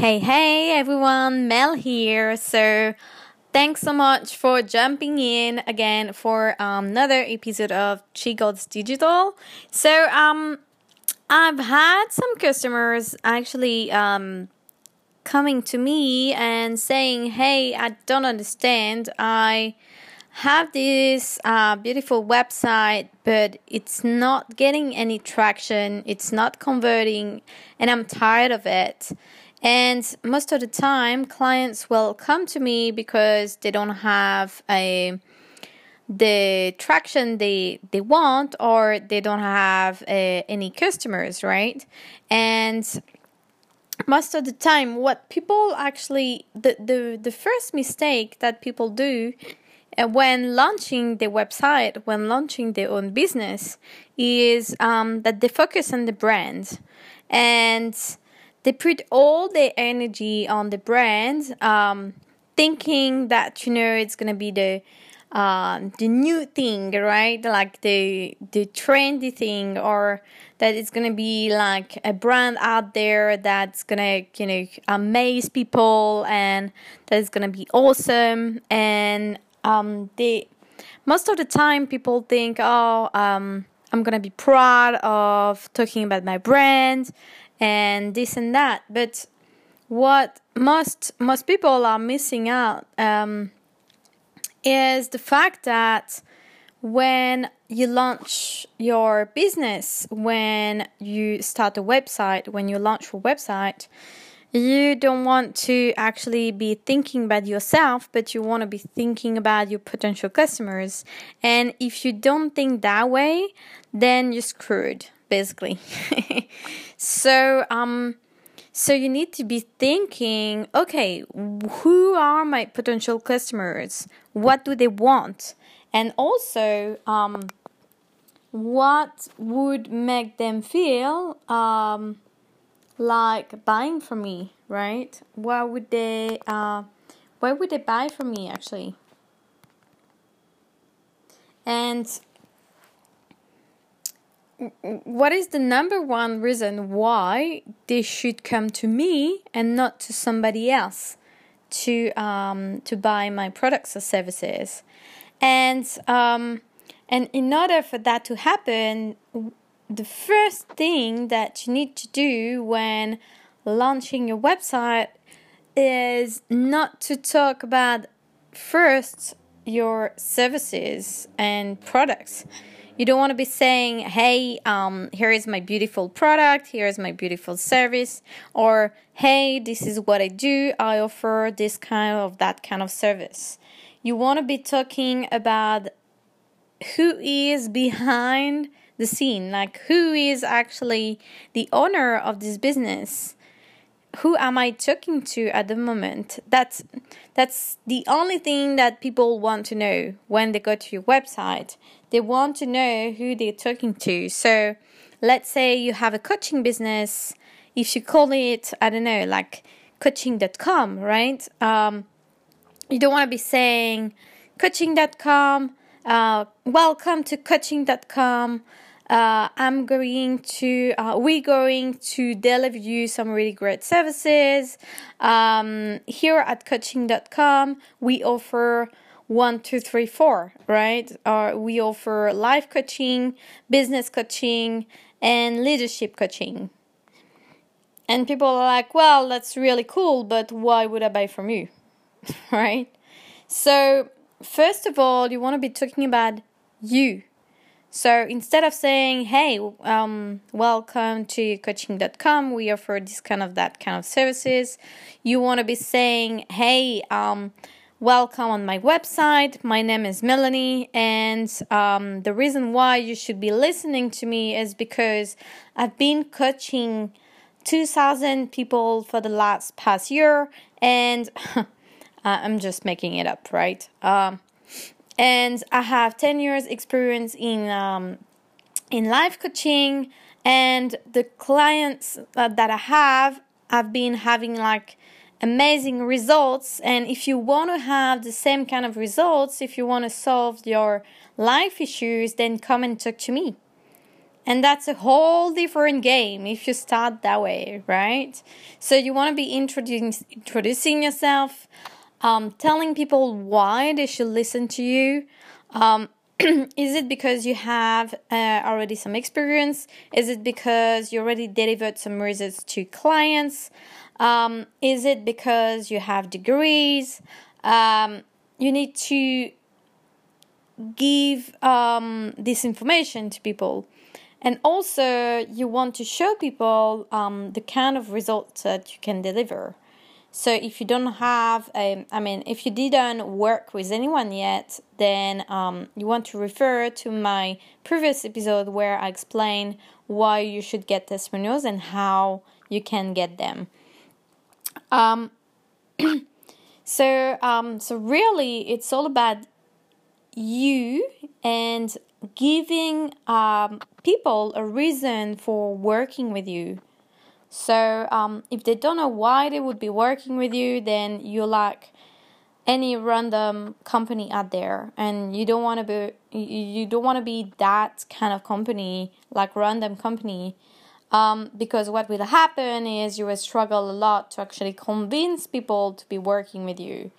Hey, hey everyone, Mel here. So, thanks so much for jumping in again for um, another episode of She Goes Digital. So, um, I've had some customers actually um, coming to me and saying, Hey, I don't understand. I have this uh, beautiful website, but it's not getting any traction, it's not converting, and I'm tired of it. And most of the time, clients will come to me because they don't have a the traction they they want or they don't have uh, any customers right? And most of the time what people actually the the, the first mistake that people do uh, when launching the website when launching their own business is um, that they focus on the brand. And they put all their energy on the brand um, thinking that you know it's gonna be the um, the new thing, right? Like the the trendy thing, or that it's gonna be like a brand out there that's gonna you know amaze people and that is gonna be awesome. And um, they most of the time people think, oh, um, I'm gonna be proud of talking about my brand and this and that, but what most most people are missing out um, is the fact that when you launch your business, when you start a website, when you launch a website, you don't want to actually be thinking about yourself, but you want to be thinking about your potential customers. And if you don't think that way, then you're screwed, basically. so, um, so you need to be thinking, okay, who are my potential customers? What do they want? And also, um, what would make them feel um, like buying from me, right? Why would they, uh, why would they buy from me actually? And what is the number one reason why they should come to me and not to somebody else to um, to buy my products or services? And um, and in order for that to happen the first thing that you need to do when launching your website is not to talk about first your services and products you don't want to be saying, hey, um, here is my beautiful product, here is my beautiful service, or hey, this is what I do, I offer this kind of that kind of service. You want to be talking about who is behind the scene, like who is actually the owner of this business who am I talking to at the moment? That's that's the only thing that people want to know when they go to your website. They want to know who they're talking to. So, let's say you have a coaching business. If you call it, I don't know, like coaching.com, right? Um, you don't want to be saying coaching.com. Uh, welcome to coaching.com uh, I'm going to, uh, we're going to deliver you some really great services. Um, here at coaching.com, we offer one, two, three, four, right? Uh, we offer life coaching, business coaching, and leadership coaching. And people are like, well, that's really cool, but why would I buy from you? right? So, first of all, you want to be talking about you so instead of saying, hey, um, welcome to coaching.com, we offer this kind of that kind of services, you want to be saying, hey, um, welcome on my website. My name is Melanie, and um, the reason why you should be listening to me is because I've been coaching 2,000 people for the last past year, and I'm just making it up, right? And I have 10 years experience in um, in life coaching. And the clients uh, that I have have been having like amazing results. And if you want to have the same kind of results if you want to solve your life issues then come and talk to me. And that's a whole different game if you start that way, right? So you want to be introducing introducing yourself, um, telling people why they should listen to you. Um, is it because you have uh, already some experience? Is it because you already delivered some results to clients? Um, is it because you have degrees? Um, you need to give um, this information to people. And also, you want to show people um, the kind of results that you can deliver. So if you don't have, a, I mean, if you didn't work with anyone yet, then um, you want to refer to my previous episode where I explain why you should get testimonials and how you can get them. Um, so, um, so really, it's all about you and giving um, people a reason for working with you so um, if they don't know why they would be working with you, then you're like any random company out there, and you don't want to be you don't want to be that kind of company, like random company. Um, because what will happen is you will struggle a lot to actually convince people to be working with you.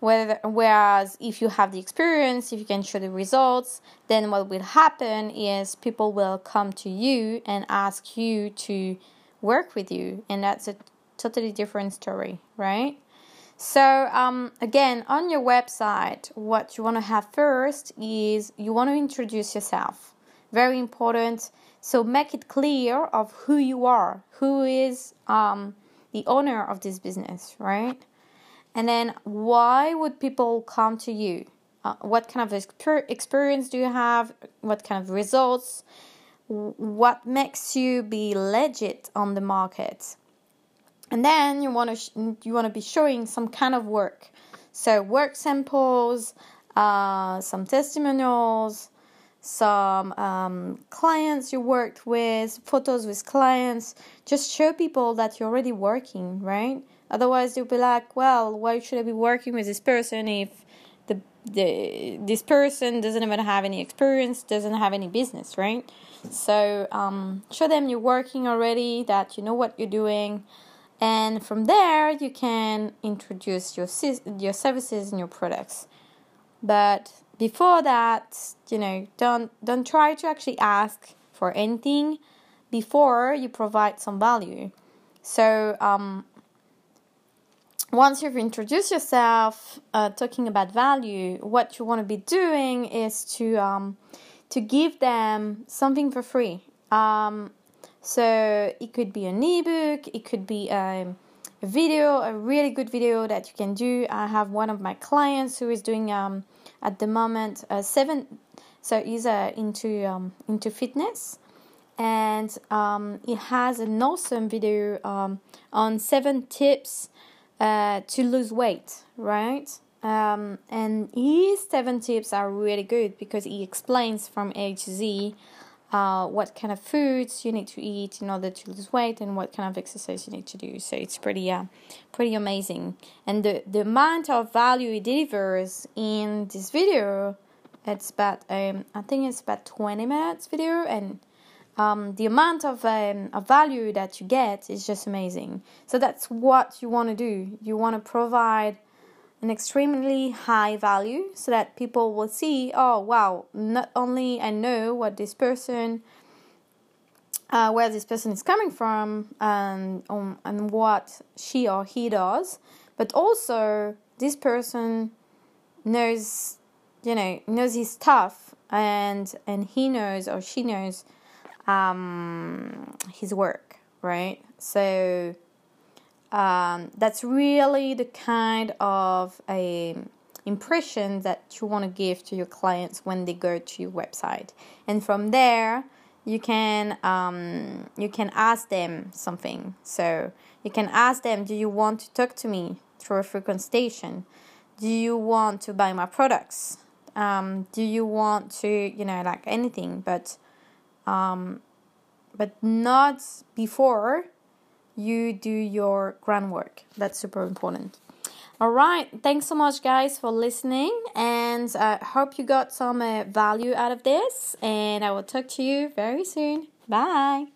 Whether, whereas if you have the experience, if you can show the results, then what will happen is people will come to you and ask you to work with you, and that's a totally different story, right? So, um, again, on your website, what you want to have first is you want to introduce yourself. Very important. So, make it clear of who you are, who is um, the owner of this business, right? And then, why would people come to you? Uh, what kind of experience do you have? What kind of results? What makes you be legit on the market. And then you want to sh- you want to be showing some kind of work. So work samples uh, some testimonials some um, clients you worked with photos with clients. Just show people that you're already working right? Otherwise you'll be like well why should i be working with this person if the, this person doesn't even have any experience doesn't have any business right so um, show them you're working already, that you know what you're doing, and from there you can introduce your your services and your products. But before that, you know, don't don't try to actually ask for anything before you provide some value. So um, once you've introduced yourself, uh, talking about value, what you want to be doing is to um, to give them something for free. Um, so it could be an ebook, it could be a, video, a really good video that you can do. I have one of my clients who is doing um, at the moment seven. So he's uh, into um, into fitness, and um, he has an awesome video um, on seven tips uh, to lose weight. Right, um, and his seven tips are really good because he explains from A to Z uh, what kind of foods you need to eat in order to lose weight and what kind of exercise you need to do. So it's pretty, uh, pretty amazing. And the, the amount of value he delivers in this video, it's about um, I think it's about twenty minutes video, and um, the amount of um, of value that you get is just amazing. So that's what you want to do. You want to provide an extremely high value so that people will see oh wow not only i know what this person uh, where this person is coming from and um, and what she or he does but also this person knows you know knows his stuff and and he knows or she knows um, his work right? So um, that's really the kind of a impression that you want to give to your clients when they go to your website. And from there you can um, you can ask them something. So you can ask them do you want to talk to me through a free consultation do you want to buy my products? Um, do you want to you know like anything? But um, but not before you do your groundwork. That's super important. All right. Thanks so much, guys, for listening. And I uh, hope you got some uh, value out of this. And I will talk to you very soon. Bye.